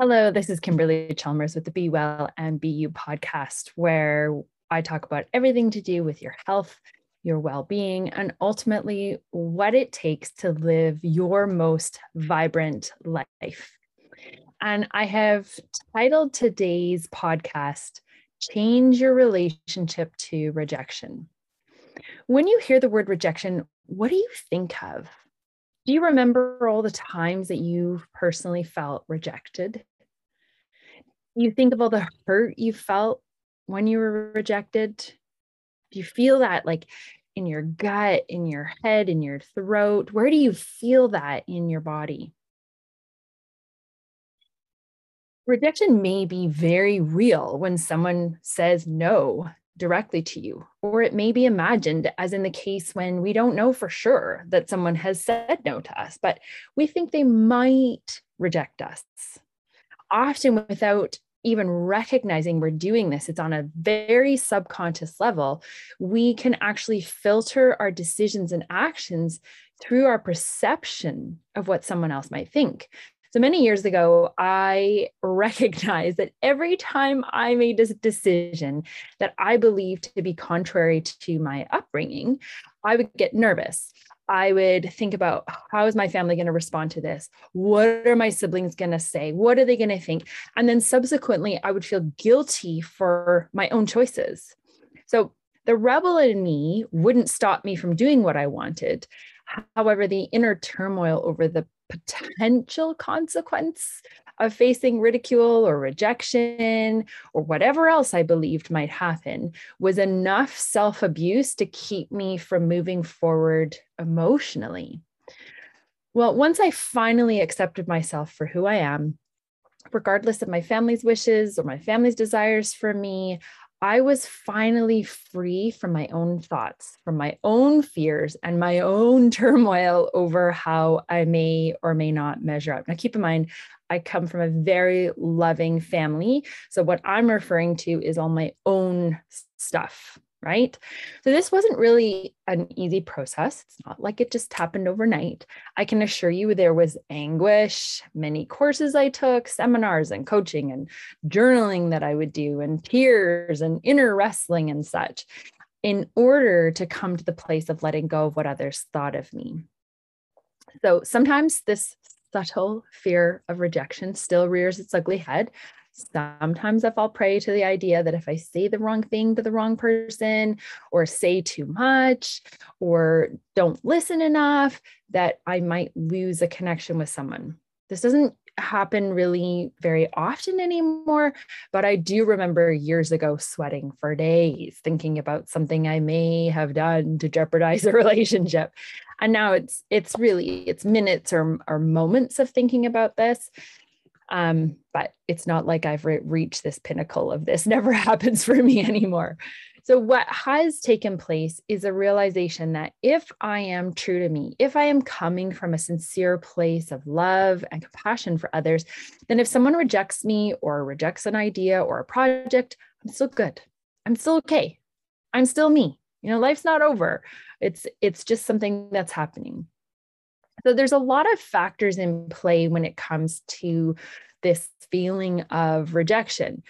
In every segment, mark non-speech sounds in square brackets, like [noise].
Hello, this is Kimberly Chalmers with the Be Well and Be You podcast, where I talk about everything to do with your health, your well being, and ultimately what it takes to live your most vibrant life. And I have titled today's podcast, Change Your Relationship to Rejection. When you hear the word rejection, what do you think of? Do you remember all the times that you personally felt rejected? You think of all the hurt you felt when you were rejected? Do you feel that like in your gut, in your head, in your throat? Where do you feel that in your body? Rejection may be very real when someone says no directly to you, or it may be imagined, as in the case when we don't know for sure that someone has said no to us, but we think they might reject us. Often without even recognizing we're doing this, it's on a very subconscious level. We can actually filter our decisions and actions through our perception of what someone else might think. So many years ago, I [laughs] recognized that every time I made a decision that I believed to be contrary to my upbringing, I would get nervous. I would think about how is my family going to respond to this? What are my siblings going to say? What are they going to think? And then subsequently, I would feel guilty for my own choices. So the rebel in me wouldn't stop me from doing what I wanted. However, the inner turmoil over the potential consequence of facing ridicule or rejection or whatever else I believed might happen was enough self abuse to keep me from moving forward emotionally. Well, once I finally accepted myself for who I am, regardless of my family's wishes or my family's desires for me, I was finally free from my own thoughts, from my own fears, and my own [laughs] turmoil over how I may or may not measure up. Now, keep in mind, I come from a very loving family. So, what I'm referring to is all my own stuff, right? So this wasn't really an easy process. It's not like it just happened overnight. I can assure you there was anguish, many courses I took, seminars and coaching and journaling that I would do, and tears and inner wrestling and such in order to come to the place of letting go of what others thought of me. So sometimes this subtle fear of rejection still rears its ugly head sometimes I fall prey to the idea that if I say the wrong thing to the wrong person or say too much or don't listen enough, that I might lose a connection with someone. This doesn't happen really very often anymore, but I do remember years ago sweating for days thinking about something I may have done to jeopardize a [laughs] relationship. And now it's it's really it's minutes or, or moments of thinking about this um, but it's not like I've re- reached this pinnacle of this [laughs] never happens for me anymore. So, what has taken place is a realization that if I am true to me, if I am coming from a sincere place of love and compassion for others, then if someone rejects me or rejects an idea or a project, I'm still good. I'm still okay. I'm still me. You know, life's not over. It's it's just something that's happening. So there's a lot of factors in play when it comes to this feeling of rejection.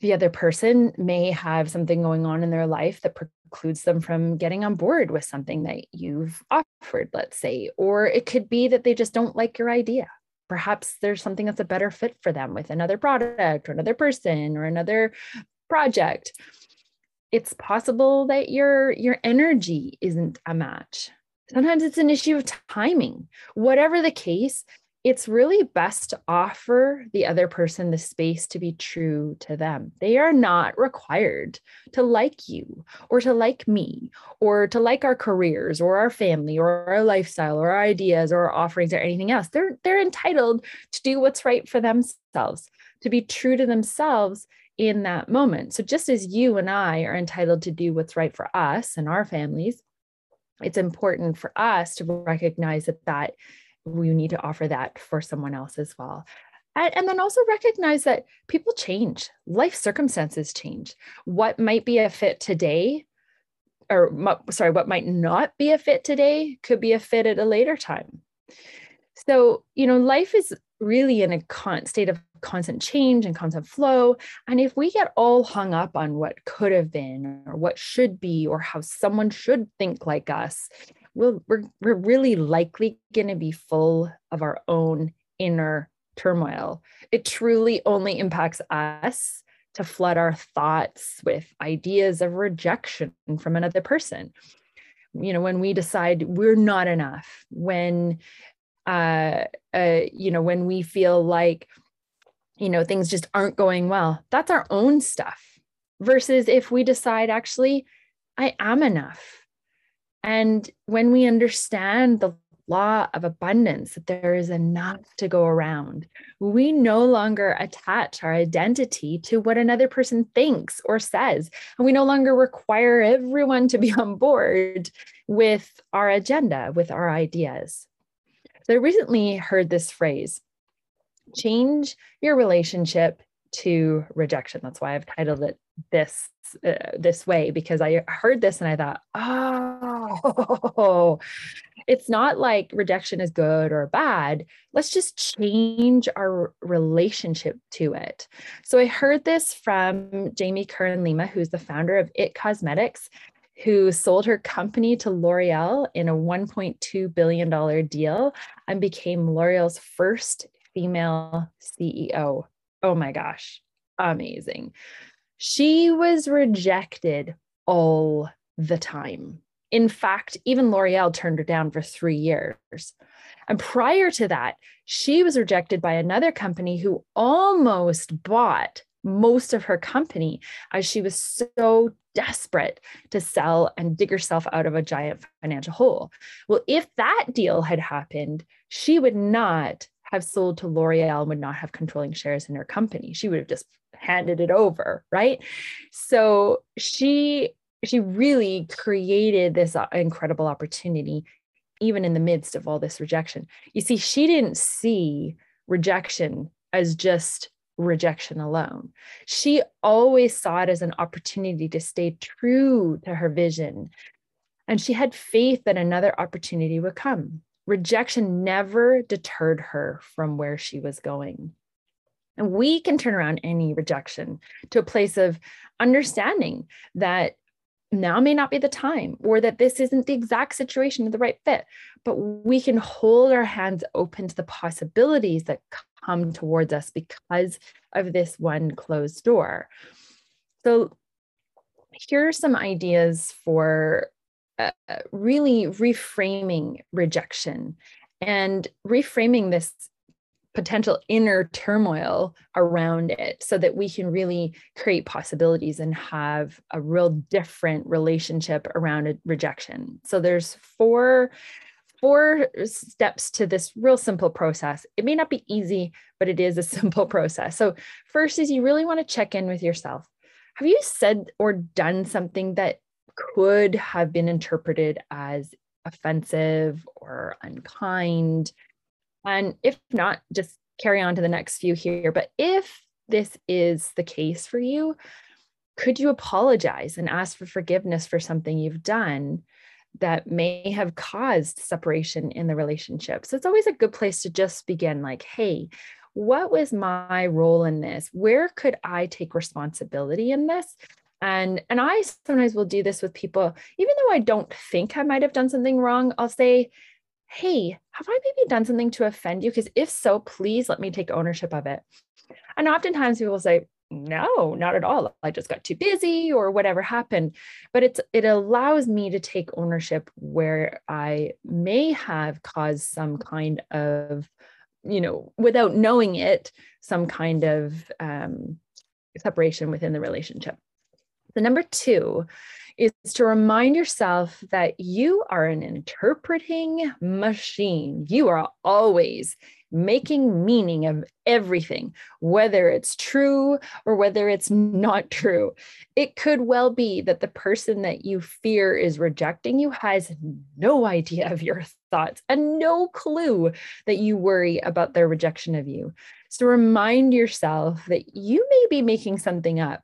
The other person may have something going on in their life that precludes them from getting on board with something that you've offered, let's say, or it could be that they just don't like your idea. Perhaps there's something that's a better fit for them with another product or another person or another project. It's possible that your your energy isn't a match Sometimes it's an issue of timing. Whatever the case, it's really best to offer the other person the space to be true to them. They are not required to like you or to like me or to like our careers or our family or our lifestyle or our ideas or our offerings or anything else. They're they're entitled to do what's right for themselves, to be true to themselves in that moment. So just as you and I are entitled to do what's right for us and our families, it's important for us to recognize that that we need to offer that for someone else as well. And, then also recognize that people change. Life circumstances change. What might be a fit today or sorry what might not be a fit today could be a fit at a later time. So you know life is really in a con- state of constant change and constant flow. And if we get all hung up on what could have been or what should be or how someone should think like us, we'll, we're, we're really likely going to be full of our own inner turmoil. It truly only impacts us to flood our thoughts with ideas of rejection from another person. You know, when we decide we're not enough, when, uh, uh, you know, when we feel like, you know, things just aren't going well, that's our own stuff. Versus if we decide, actually, I am enough. And when we understand the law of abundance, that there is enough to go around. We no longer attach our identity to what another person thinks or says. And we no longer require everyone to be [laughs] on board with our agenda, with our ideas. So I recently heard this phrase change your relationship to rejection. That's why I've titled it this uh, this way because I heard this and I thought, oh, it's not like rejection is good or bad. Let's just change our relationship to it. So I heard this from Jamie Kern Lima, who's the founder of It Cosmetics, who sold her company to L'Oreal in a $1.2 billion deal and became L'Oreal's first female CEO. Oh my gosh, amazing. She was rejected all the time. In fact, even L'Oreal turned her down for three years. And prior to that, she was rejected by another company who almost bought most of her company as she was so desperate to sell and dig herself out of a giant financial hole. Well, if that deal had happened, she would not have sold to L'Oreal, would not have controlling shares in her company. She would have just handed it over, right? So she she really created this uh, incredible opportunity even in the midst of all this rejection. You see, she didn't see rejection as just rejection alone. She always saw it as an opportunity to stay true to her vision. And she had faith that another opportunity would come. Rejection never deterred her from where she was going. And we can turn around any rejection to a place of understanding that now may not be the time or that this isn't the exact situation or the right fit but we can hold our hands open to the possibilities that come towards us because of this one closed door. So here are some ideas for uh, really reframing rejection and reframing this potential inner turmoil around it so that we can really create possibilities and have a real different relationship around rejection. So there's four four steps to this real simple process. It may not be easy but it is a [laughs] simple process. So first is you really want to check in with yourself. Have you said or done something that could have been interpreted as offensive or unkind? And if not, just carry on to the next few here. But if this is the case for you, could you apologize and ask for forgiveness for something you've done that may have caused separation in the relationship? So it's always a good place to just begin like, hey, what was my role in this? Where could I take responsibility in this? And and I sometimes will do this with people, even though I don't think I might have done something wrong, I'll say, hey, have I maybe done something to offend you? Because if so, please let me take ownership of it. And oftentimes people say, no, not at all. I just got too busy or whatever happened. But it's it allows me to take ownership where I may have caused some kind of, you know, without knowing it, some kind of um, separation within the relationship. The number two is to remind yourself that you are an interpreting machine. You are always making meaning of everything, whether it's true or whether it's not true. It could well be that the person that you fear is rejecting you has no idea of your thoughts and no clue that you worry about their rejection of you. So remind yourself that you may be making something up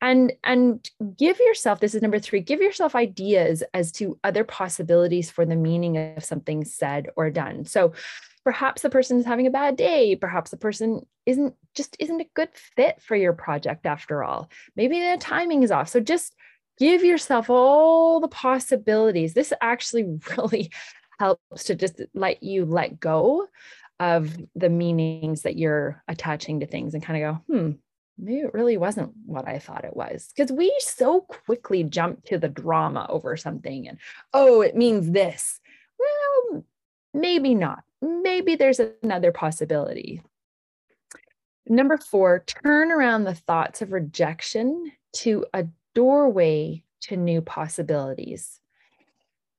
and and give yourself this is number 3 give yourself ideas as to other possibilities for the meaning of something said or done. So perhaps the person is having a bad day. Perhaps the person isn't just isn't a good fit for your project after all. Maybe the timing is off. So just give yourself all the possibilities. This actually [laughs] really helps to just let you let go of the meanings that you're attaching to things and kind of go hmm maybe it really wasn't what I thought it was. Because we so quickly jump to the drama over something and, oh, it means this. Well, maybe not. Maybe there's another possibility. Number four, turn around the thoughts of rejection to a doorway to new possibilities.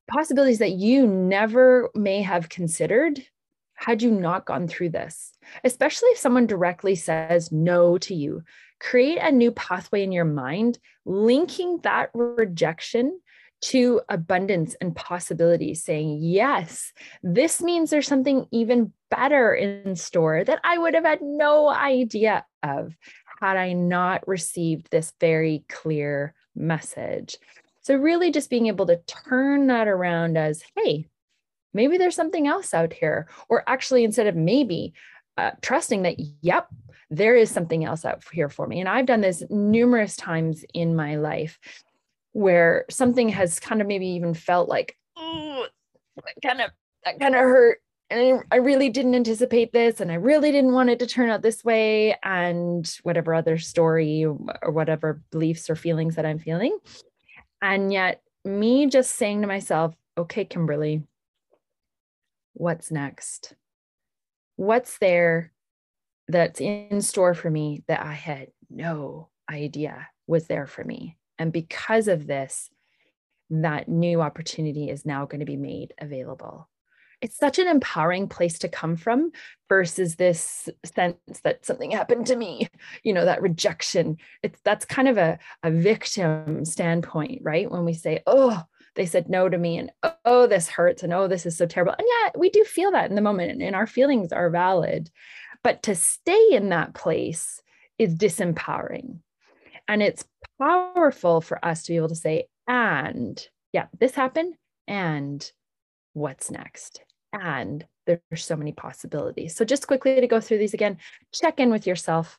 Possibilities that you never may have considered had you not gone through this, especially if someone directly says no to you. Create a new pathway in your mind, linking that rejection to abundance and possibility, saying, Yes, this means there's something even better in store that I would have had no idea of had I not received this very clear message. So, really, just being able to turn that around as, Hey, maybe there's something else out here. Or actually, instead of maybe, uh, trusting that, yep, there is something else out here for me. And I've done this numerous times in my life where something has kind of maybe even felt like, oh, kind of, that kind of hurt. And I really didn't anticipate this, and I really didn't want it to turn out this way, and whatever other story or whatever beliefs or feelings that I'm feeling. And yet, me just saying to myself, okay, Kimberly, what's next? What's there that's in store for me that I had no idea was there for me? And because of this, that new opportunity is now going to be made available. It's such an empowering place to come from versus this sense that something happened to me, you know, that rejection. It's that's kind of a, a victim standpoint, right? When we say, oh, they said no to me and oh this hurts and oh this is so terrible. And yeah we do feel that in the moment and our feelings are valid but to stay in that place is disempowering. And it's powerful for us to be able to say and yeah this happened and what's next? And there's so many possibilities. So just quickly to go through these again check in with yourself.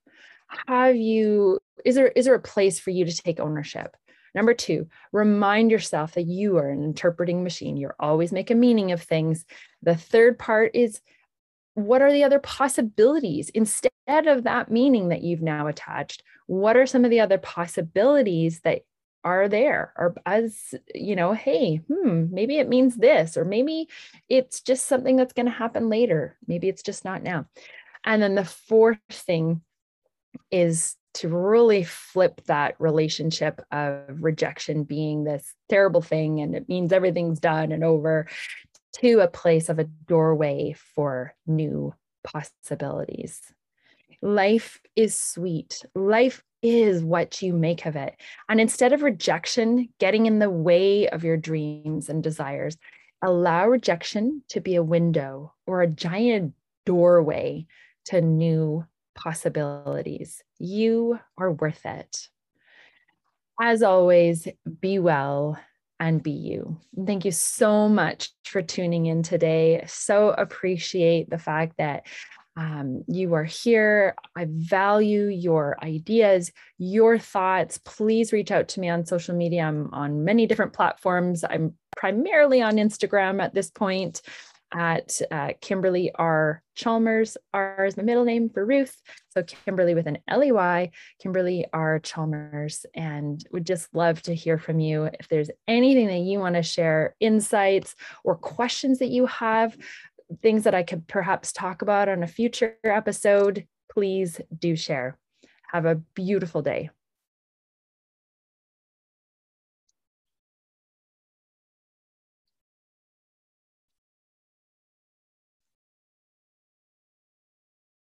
Have you is there is there a place for you to take ownership Number two, remind yourself that you are an interpreting machine. You're always making meaning of things. The third part is what are the other possibilities instead of that meaning that you've now attached? What are some of the other possibilities that are there or as you know hey hmm maybe it means this or maybe it's just something that's going to happen later maybe it's just not now and then the fourth thing is to really flip that relationship of rejection being this terrible thing and it means everything's done and over to a place of a doorway for new possibilities. Life is sweet. Life is what you make of it. And instead of rejection getting in the way of your dreams and desires, allow rejection to be a window or a giant doorway to new possibilities. You are worth it. As always, be well and be you. Thank you so much for tuning in today. So appreciate the fact that um, you are here. I value your ideas, your thoughts. Please reach out to me on social media. I'm on many different platforms. I'm primarily on Instagram at this point at uh, Kimberly R. Chalmers. R is my middle name for Ruth. So Kimberly with an L-E-Y, Kimberly R. Chalmers. And would just love to hear from you. If there's anything that you want to share, insights or questions that you have, things that I could perhaps talk about on a future episode, please do share. Have a beautiful day.